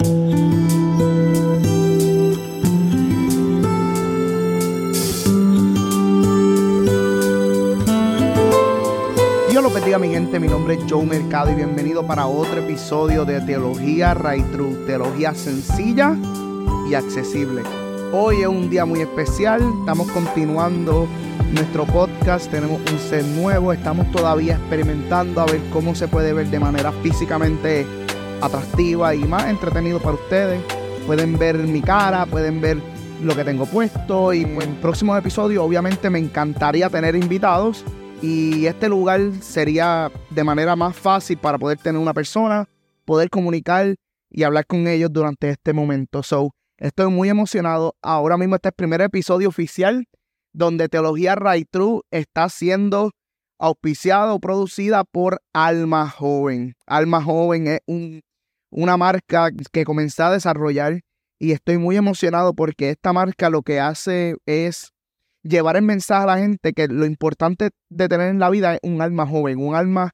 Dios los bendiga mi gente, mi nombre es Joe Mercado y bienvenido para otro episodio de Teología Right True, teología sencilla y accesible. Hoy es un día muy especial, estamos continuando nuestro podcast, tenemos un set nuevo, estamos todavía experimentando a ver cómo se puede ver de manera físicamente atractiva y más entretenido para ustedes. Pueden ver mi cara, pueden ver lo que tengo puesto y pues, en próximos episodios obviamente me encantaría tener invitados y este lugar sería de manera más fácil para poder tener una persona, poder comunicar y hablar con ellos durante este momento. So, estoy muy emocionado. Ahora mismo este es el primer episodio oficial donde Teología Right True está siendo auspiciada o producida por Alma Joven. Alma Joven es un, una marca que comencé a desarrollar y estoy muy emocionado porque esta marca lo que hace es llevar el mensaje a la gente que lo importante de tener en la vida es un alma joven, un alma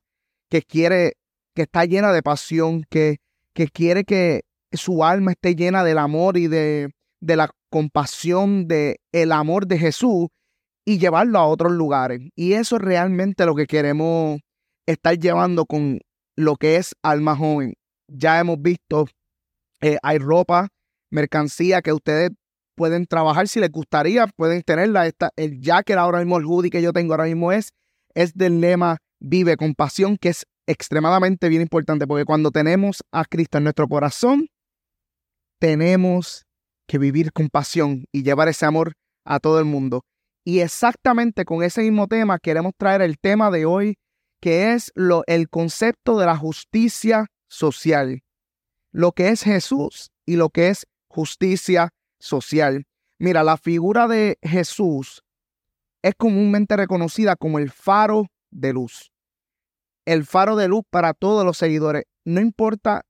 que quiere, que está llena de pasión, que, que quiere que su alma esté llena del amor y de, de la compasión, de el amor de Jesús y llevarlo a otros lugares. Y eso es realmente lo que queremos estar llevando con lo que es alma joven. Ya hemos visto, eh, hay ropa, mercancía que ustedes pueden trabajar si les gustaría, pueden tenerla. Esta, el jacket ahora mismo, el hoodie que yo tengo ahora mismo es, es del lema Vive con pasión, que es extremadamente bien importante, porque cuando tenemos a Cristo en nuestro corazón, tenemos que vivir con pasión y llevar ese amor a todo el mundo. Y exactamente con ese mismo tema queremos traer el tema de hoy, que es lo, el concepto de la justicia social. Lo que es Jesús y lo que es justicia social. Mira, la figura de Jesús es comúnmente reconocida como el faro de luz. El faro de luz para todos los seguidores. No importa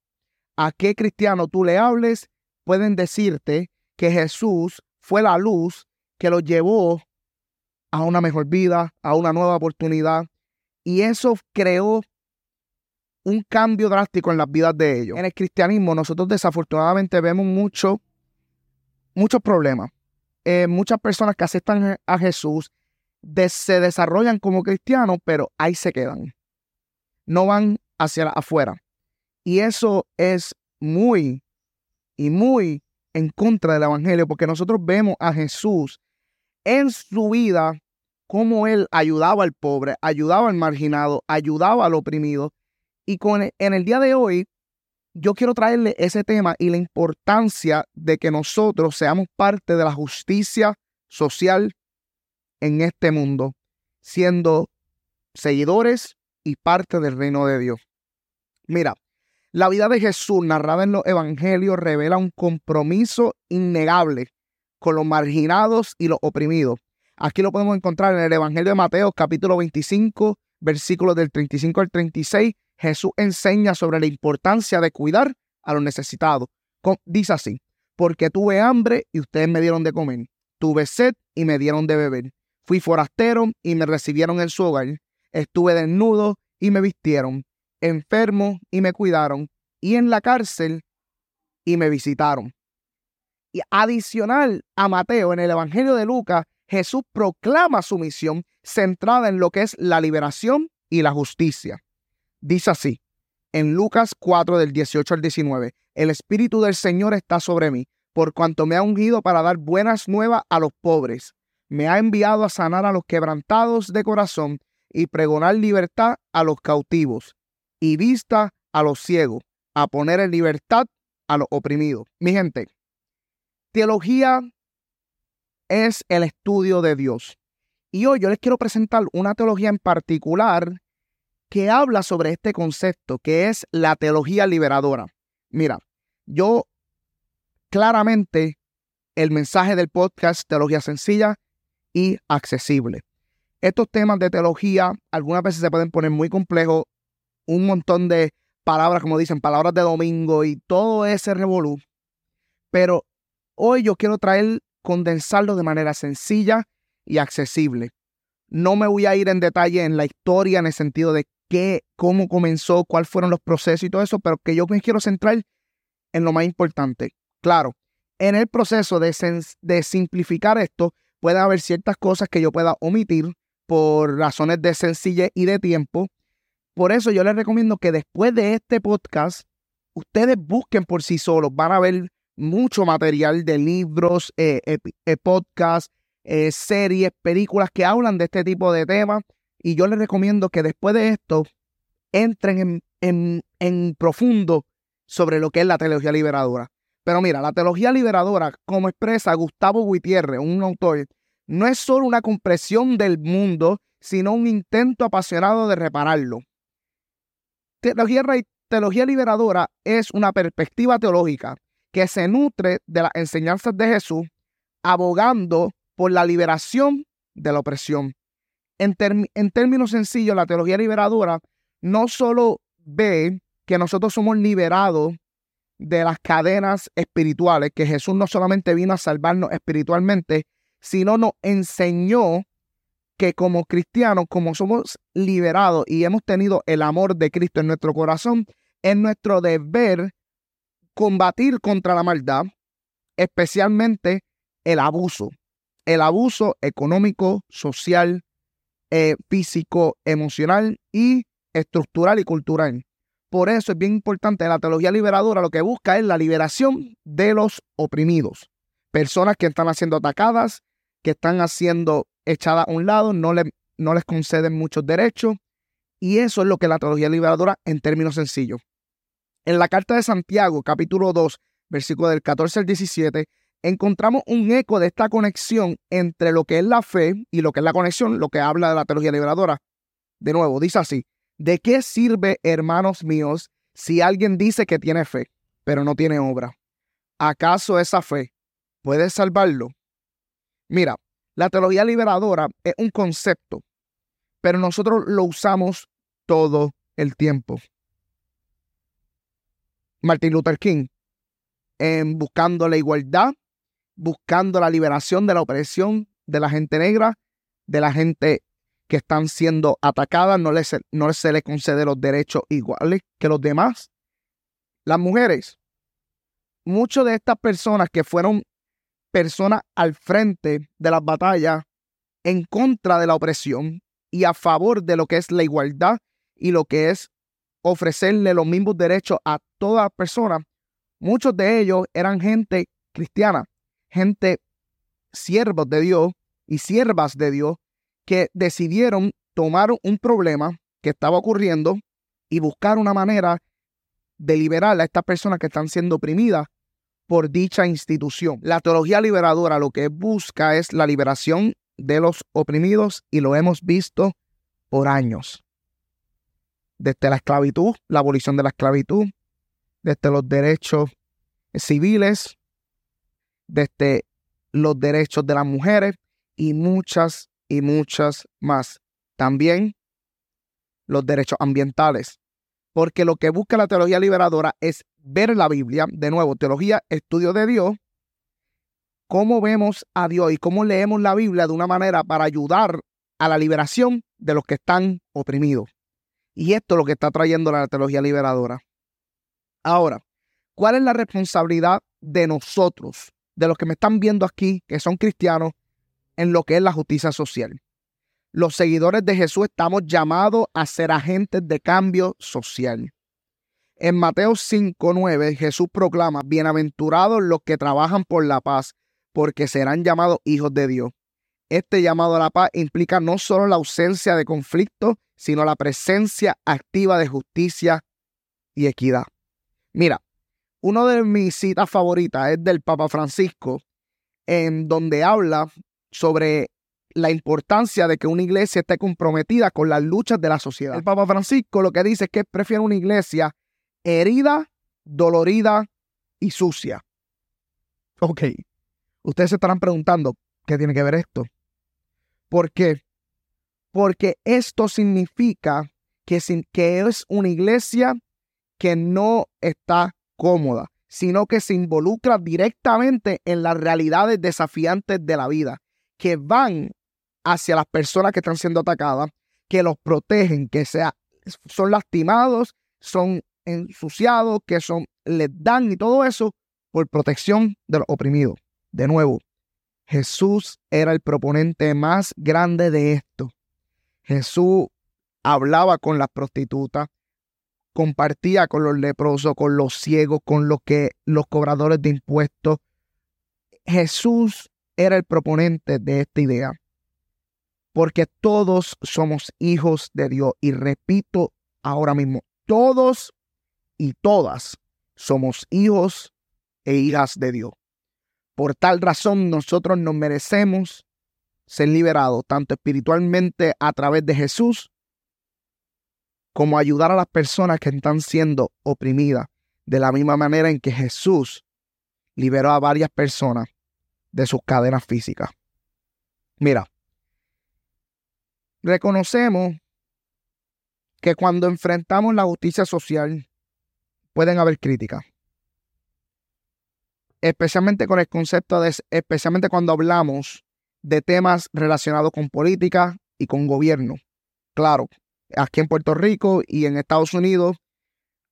a qué cristiano tú le hables, pueden decirte que Jesús fue la luz que los llevó a una mejor vida, a una nueva oportunidad. Y eso creó un cambio drástico en las vidas de ellos. En el cristianismo nosotros desafortunadamente vemos mucho muchos problemas. Eh, muchas personas que aceptan a Jesús se desarrollan como cristianos, pero ahí se quedan. No van hacia afuera. Y eso es muy y muy en contra del Evangelio, porque nosotros vemos a Jesús en su vida cómo él ayudaba al pobre, ayudaba al marginado, ayudaba al oprimido. Y con, en el día de hoy yo quiero traerle ese tema y la importancia de que nosotros seamos parte de la justicia social en este mundo, siendo seguidores y parte del reino de Dios. Mira, la vida de Jesús narrada en los evangelios revela un compromiso innegable con los marginados y los oprimidos. Aquí lo podemos encontrar en el Evangelio de Mateo capítulo 25, versículos del 35 al 36 Jesús enseña sobre la importancia de cuidar a los necesitados. Dice así, porque tuve hambre y ustedes me dieron de comer, tuve sed y me dieron de beber, fui forastero y me recibieron en su hogar, estuve desnudo y me vistieron, enfermo y me cuidaron, y en la cárcel y me visitaron. Y adicional a Mateo, en el Evangelio de Lucas, Jesús proclama su misión centrada en lo que es la liberación y la justicia. Dice así, en Lucas 4 del 18 al 19, el Espíritu del Señor está sobre mí, por cuanto me ha ungido para dar buenas nuevas a los pobres. Me ha enviado a sanar a los quebrantados de corazón y pregonar libertad a los cautivos y vista a los ciegos, a poner en libertad a los oprimidos. Mi gente, teología es el estudio de Dios. Y hoy yo les quiero presentar una teología en particular que habla sobre este concepto, que es la teología liberadora. Mira, yo claramente el mensaje del podcast Teología Sencilla y Accesible. Estos temas de teología algunas veces se pueden poner muy complejos, un montón de palabras, como dicen, palabras de domingo y todo ese revolú. Pero hoy yo quiero traer, condensarlo de manera sencilla y accesible. No me voy a ir en detalle en la historia en el sentido de qué, cómo comenzó, cuáles fueron los procesos y todo eso, pero que yo me quiero centrar en lo más importante. Claro, en el proceso de, de simplificar esto, puede haber ciertas cosas que yo pueda omitir por razones de sencillez y de tiempo. Por eso yo les recomiendo que después de este podcast, ustedes busquen por sí solos. Van a ver mucho material de libros, eh, eh, podcasts, eh, series, películas que hablan de este tipo de temas. Y yo les recomiendo que después de esto entren en, en profundo sobre lo que es la teología liberadora. Pero mira, la teología liberadora, como expresa Gustavo Gutiérrez, un autor, no es solo una compresión del mundo, sino un intento apasionado de repararlo. Teología, teología liberadora es una perspectiva teológica que se nutre de las enseñanzas de Jesús, abogando por la liberación de la opresión. En, en términos sencillos, la teología liberadora no solo ve que nosotros somos liberados de las cadenas espirituales, que Jesús no solamente vino a salvarnos espiritualmente, sino nos enseñó que como cristianos, como somos liberados y hemos tenido el amor de Cristo en nuestro corazón, es nuestro deber combatir contra la maldad, especialmente el abuso, el abuso económico, social, eh, físico, emocional y estructural y cultural. Por eso es bien importante la teología liberadora, lo que busca es la liberación de los oprimidos, personas que están siendo atacadas, que están siendo echadas a un lado, no, no les conceden muchos derechos. Y eso es lo que la teología liberadora en términos sencillos. En la carta de Santiago, capítulo 2, versículo del 14 al 17, encontramos un eco de esta conexión entre lo que es la fe y lo que es la conexión, lo que habla de la teología liberadora. De nuevo, dice así, ¿de qué sirve, hermanos míos, si alguien dice que tiene fe, pero no tiene obra? ¿Acaso esa fe puede salvarlo? Mira, la teología liberadora es un concepto, pero nosotros lo usamos todo el tiempo. Martin Luther King, en buscando la igualdad, buscando la liberación de la opresión de la gente negra, de la gente que están siendo atacadas, no, les, no se les concede los derechos iguales que los demás. Las mujeres, muchas de estas personas que fueron personas al frente de las batallas en contra de la opresión y a favor de lo que es la igualdad y lo que es ofrecerle los mismos derechos a toda persona. Muchos de ellos eran gente cristiana, gente siervos de Dios y siervas de Dios que decidieron tomar un problema que estaba ocurriendo y buscar una manera de liberar a estas personas que están siendo oprimidas por dicha institución. La teología liberadora lo que busca es la liberación de los oprimidos y lo hemos visto por años. Desde la esclavitud, la abolición de la esclavitud, desde los derechos civiles, desde los derechos de las mujeres y muchas y muchas más. También los derechos ambientales. Porque lo que busca la teología liberadora es ver la Biblia, de nuevo, teología, estudio de Dios, cómo vemos a Dios y cómo leemos la Biblia de una manera para ayudar a la liberación de los que están oprimidos. Y esto es lo que está trayendo la teología liberadora. Ahora, ¿cuál es la responsabilidad de nosotros, de los que me están viendo aquí, que son cristianos, en lo que es la justicia social? Los seguidores de Jesús estamos llamados a ser agentes de cambio social. En Mateo 5:9 Jesús proclama, bienaventurados los que trabajan por la paz, porque serán llamados hijos de Dios. Este llamado a la paz implica no solo la ausencia de conflicto, sino la presencia activa de justicia y equidad. Mira, una de mis citas favoritas es del Papa Francisco, en donde habla sobre la importancia de que una iglesia esté comprometida con las luchas de la sociedad. El Papa Francisco lo que dice es que prefiere una iglesia herida, dolorida y sucia. Ok, ustedes se estarán preguntando, ¿qué tiene que ver esto? ¿Por qué? Porque esto significa que, que es una iglesia que no está cómoda, sino que se involucra directamente en las realidades desafiantes de la vida, que van hacia las personas que están siendo atacadas, que los protegen, que sea, son lastimados, son ensuciados, que son, les dan y todo eso por protección de los oprimidos. De nuevo, Jesús era el proponente más grande de esto. Jesús hablaba con las prostitutas, compartía con los leprosos, con los ciegos, con los que los cobradores de impuestos. Jesús era el proponente de esta idea. Porque todos somos hijos de Dios. Y repito ahora mismo, todos y todas somos hijos e hijas de Dios. Por tal razón nosotros nos merecemos ser liberados tanto espiritualmente a través de Jesús como ayudar a las personas que están siendo oprimidas de la misma manera en que Jesús liberó a varias personas de sus cadenas físicas. Mira, reconocemos que cuando enfrentamos la justicia social pueden haber críticas especialmente con el concepto de, especialmente cuando hablamos de temas relacionados con política y con gobierno. Claro, aquí en Puerto Rico y en Estados Unidos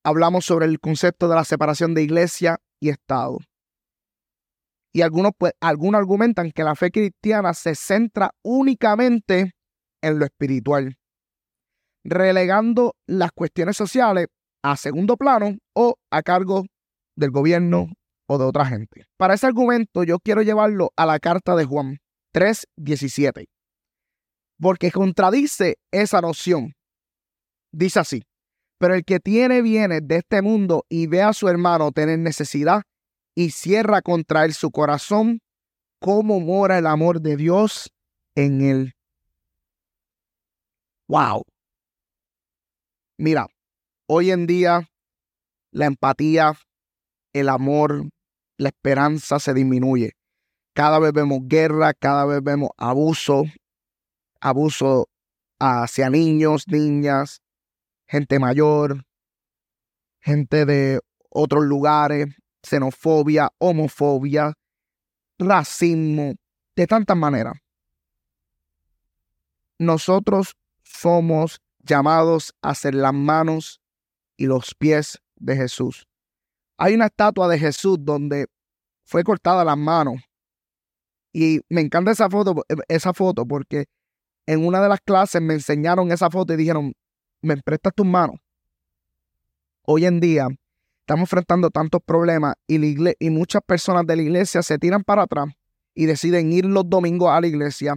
hablamos sobre el concepto de la separación de iglesia y Estado. Y algunos, pues, algunos argumentan que la fe cristiana se centra únicamente en lo espiritual, relegando las cuestiones sociales a segundo plano o a cargo del gobierno o de otra gente. Para ese argumento yo quiero llevarlo a la carta de Juan 3:17, porque contradice esa noción. Dice así, pero el que tiene bienes de este mundo y ve a su hermano tener necesidad y cierra contra él su corazón, ¿cómo mora el amor de Dios en él? Wow. Mira, hoy en día la empatía, el amor, la esperanza se disminuye. Cada vez vemos guerra, cada vez vemos abuso, abuso hacia niños, niñas, gente mayor, gente de otros lugares, xenofobia, homofobia, racismo, de tantas maneras. Nosotros somos llamados a ser las manos y los pies de Jesús. Hay una estatua de Jesús donde fue cortada las manos. Y me encanta esa foto, esa foto porque en una de las clases me enseñaron esa foto y dijeron, me prestas tus manos. Hoy en día estamos enfrentando tantos problemas y, y muchas personas de la iglesia se tiran para atrás y deciden ir los domingos a la iglesia,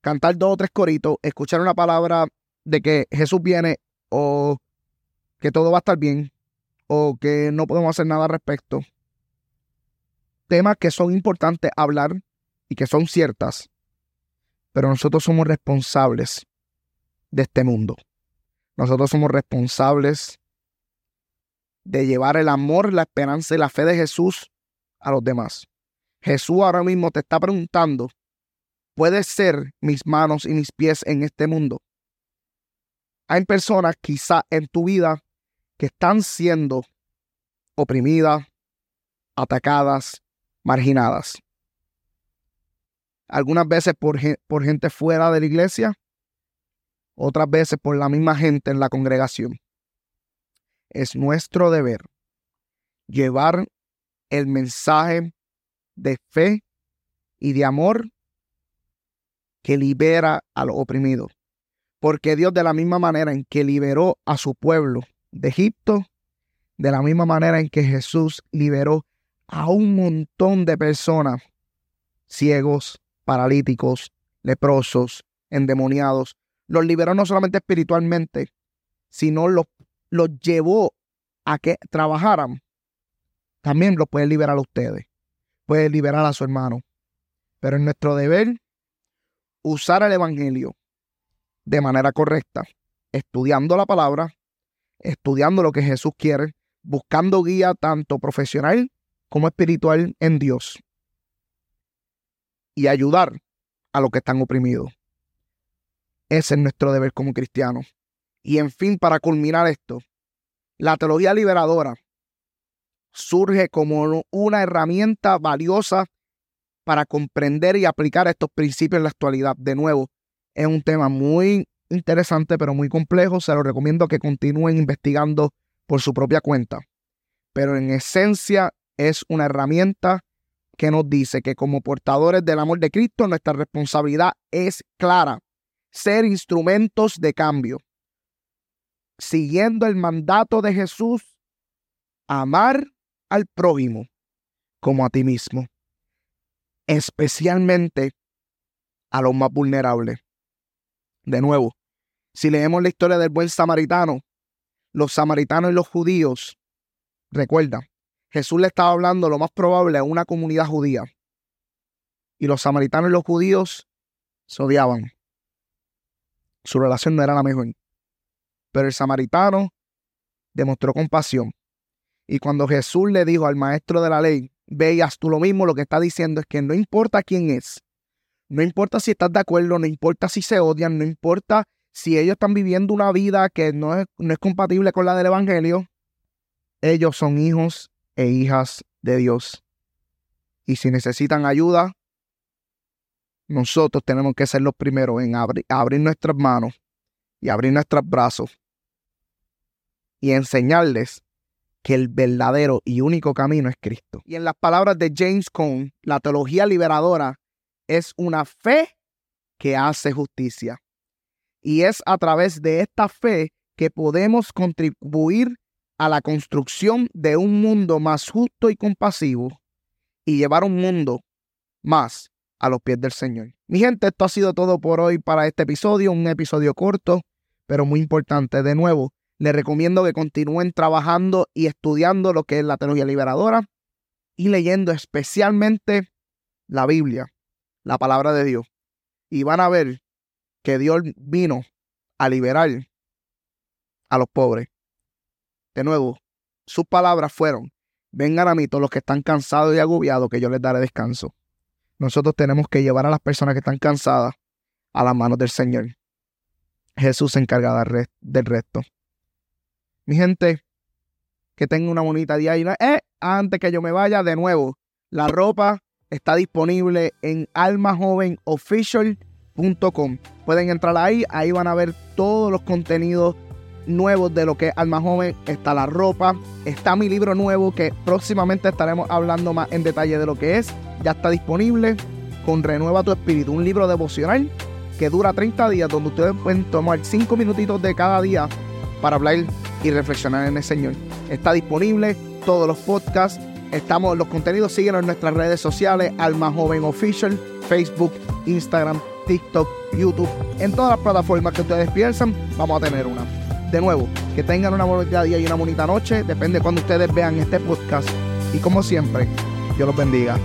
cantar dos o tres coritos, escuchar una palabra de que Jesús viene o que todo va a estar bien o que no podemos hacer nada al respecto. Temas que son importantes hablar y que son ciertas, pero nosotros somos responsables de este mundo. Nosotros somos responsables de llevar el amor, la esperanza y la fe de Jesús a los demás. Jesús ahora mismo te está preguntando, ¿puedes ser mis manos y mis pies en este mundo? Hay personas quizá en tu vida que están siendo oprimidas, atacadas, marginadas. Algunas veces por, por gente fuera de la iglesia, otras veces por la misma gente en la congregación. Es nuestro deber llevar el mensaje de fe y de amor que libera a los oprimidos. Porque Dios de la misma manera en que liberó a su pueblo de Egipto, de la misma manera en que Jesús liberó a un montón de personas, ciegos, paralíticos, leprosos, endemoniados, los liberó no solamente espiritualmente, sino los, los llevó a que trabajaran. También los puede liberar a ustedes, puede liberar a su hermano. Pero es nuestro deber usar el Evangelio de manera correcta, estudiando la palabra, estudiando lo que Jesús quiere, buscando guía tanto profesional como espiritual en Dios y ayudar a los que están oprimidos. Ese es nuestro deber como cristianos. Y en fin, para culminar esto, la teología liberadora surge como una herramienta valiosa para comprender y aplicar estos principios en la actualidad. De nuevo, es un tema muy interesante, pero muy complejo. Se lo recomiendo que continúen investigando por su propia cuenta, pero en esencia es una herramienta que nos dice que como portadores del amor de Cristo nuestra responsabilidad es clara, ser instrumentos de cambio, siguiendo el mandato de Jesús, amar al prójimo como a ti mismo, especialmente a los más vulnerables. De nuevo, si leemos la historia del buen samaritano, los samaritanos y los judíos, recuerda, Jesús le estaba hablando lo más probable a una comunidad judía. Y los samaritanos y los judíos se odiaban. Su relación no era la mejor. Pero el samaritano demostró compasión. Y cuando Jesús le dijo al maestro de la ley, veas tú lo mismo, lo que está diciendo es que no importa quién es, no importa si estás de acuerdo, no importa si se odian, no importa si ellos están viviendo una vida que no es, no es compatible con la del Evangelio, ellos son hijos e hijas de Dios. Y si necesitan ayuda, nosotros tenemos que ser los primeros en abrir nuestras manos y abrir nuestros brazos y enseñarles que el verdadero y único camino es Cristo. Y en las palabras de James Cone, la teología liberadora es una fe que hace justicia. Y es a través de esta fe que podemos contribuir a la construcción de un mundo más justo y compasivo y llevar un mundo más a los pies del Señor. Mi gente, esto ha sido todo por hoy para este episodio, un episodio corto, pero muy importante. De nuevo, les recomiendo que continúen trabajando y estudiando lo que es la teología liberadora y leyendo especialmente la Biblia, la palabra de Dios. Y van a ver que Dios vino a liberar a los pobres. De nuevo, sus palabras fueron, vengan a mí todos los que están cansados y agobiados, que yo les daré descanso. Nosotros tenemos que llevar a las personas que están cansadas a las manos del Señor. Jesús se encarga del resto. Mi gente, que tenga una bonita día. Y eh, antes que yo me vaya, de nuevo, la ropa está disponible en almajovenofficial.com. Pueden entrar ahí, ahí van a ver todos los contenidos nuevos de lo que es Alma Joven. Está la ropa, está mi libro nuevo que próximamente estaremos hablando más en detalle de lo que es. Ya está disponible con Renueva tu Espíritu, un libro devocional que dura 30 días donde ustedes pueden tomar 5 minutitos de cada día para hablar y reflexionar en el Señor. Está disponible todos los podcasts, estamos los contenidos, síguenos en nuestras redes sociales, Alma Joven Official, Facebook, Instagram, TikTok, YouTube, en todas las plataformas que ustedes piensan, vamos a tener una. De nuevo, que tengan una bonita día y una bonita noche, depende de cuando ustedes vean este podcast. Y como siempre, Dios los bendiga.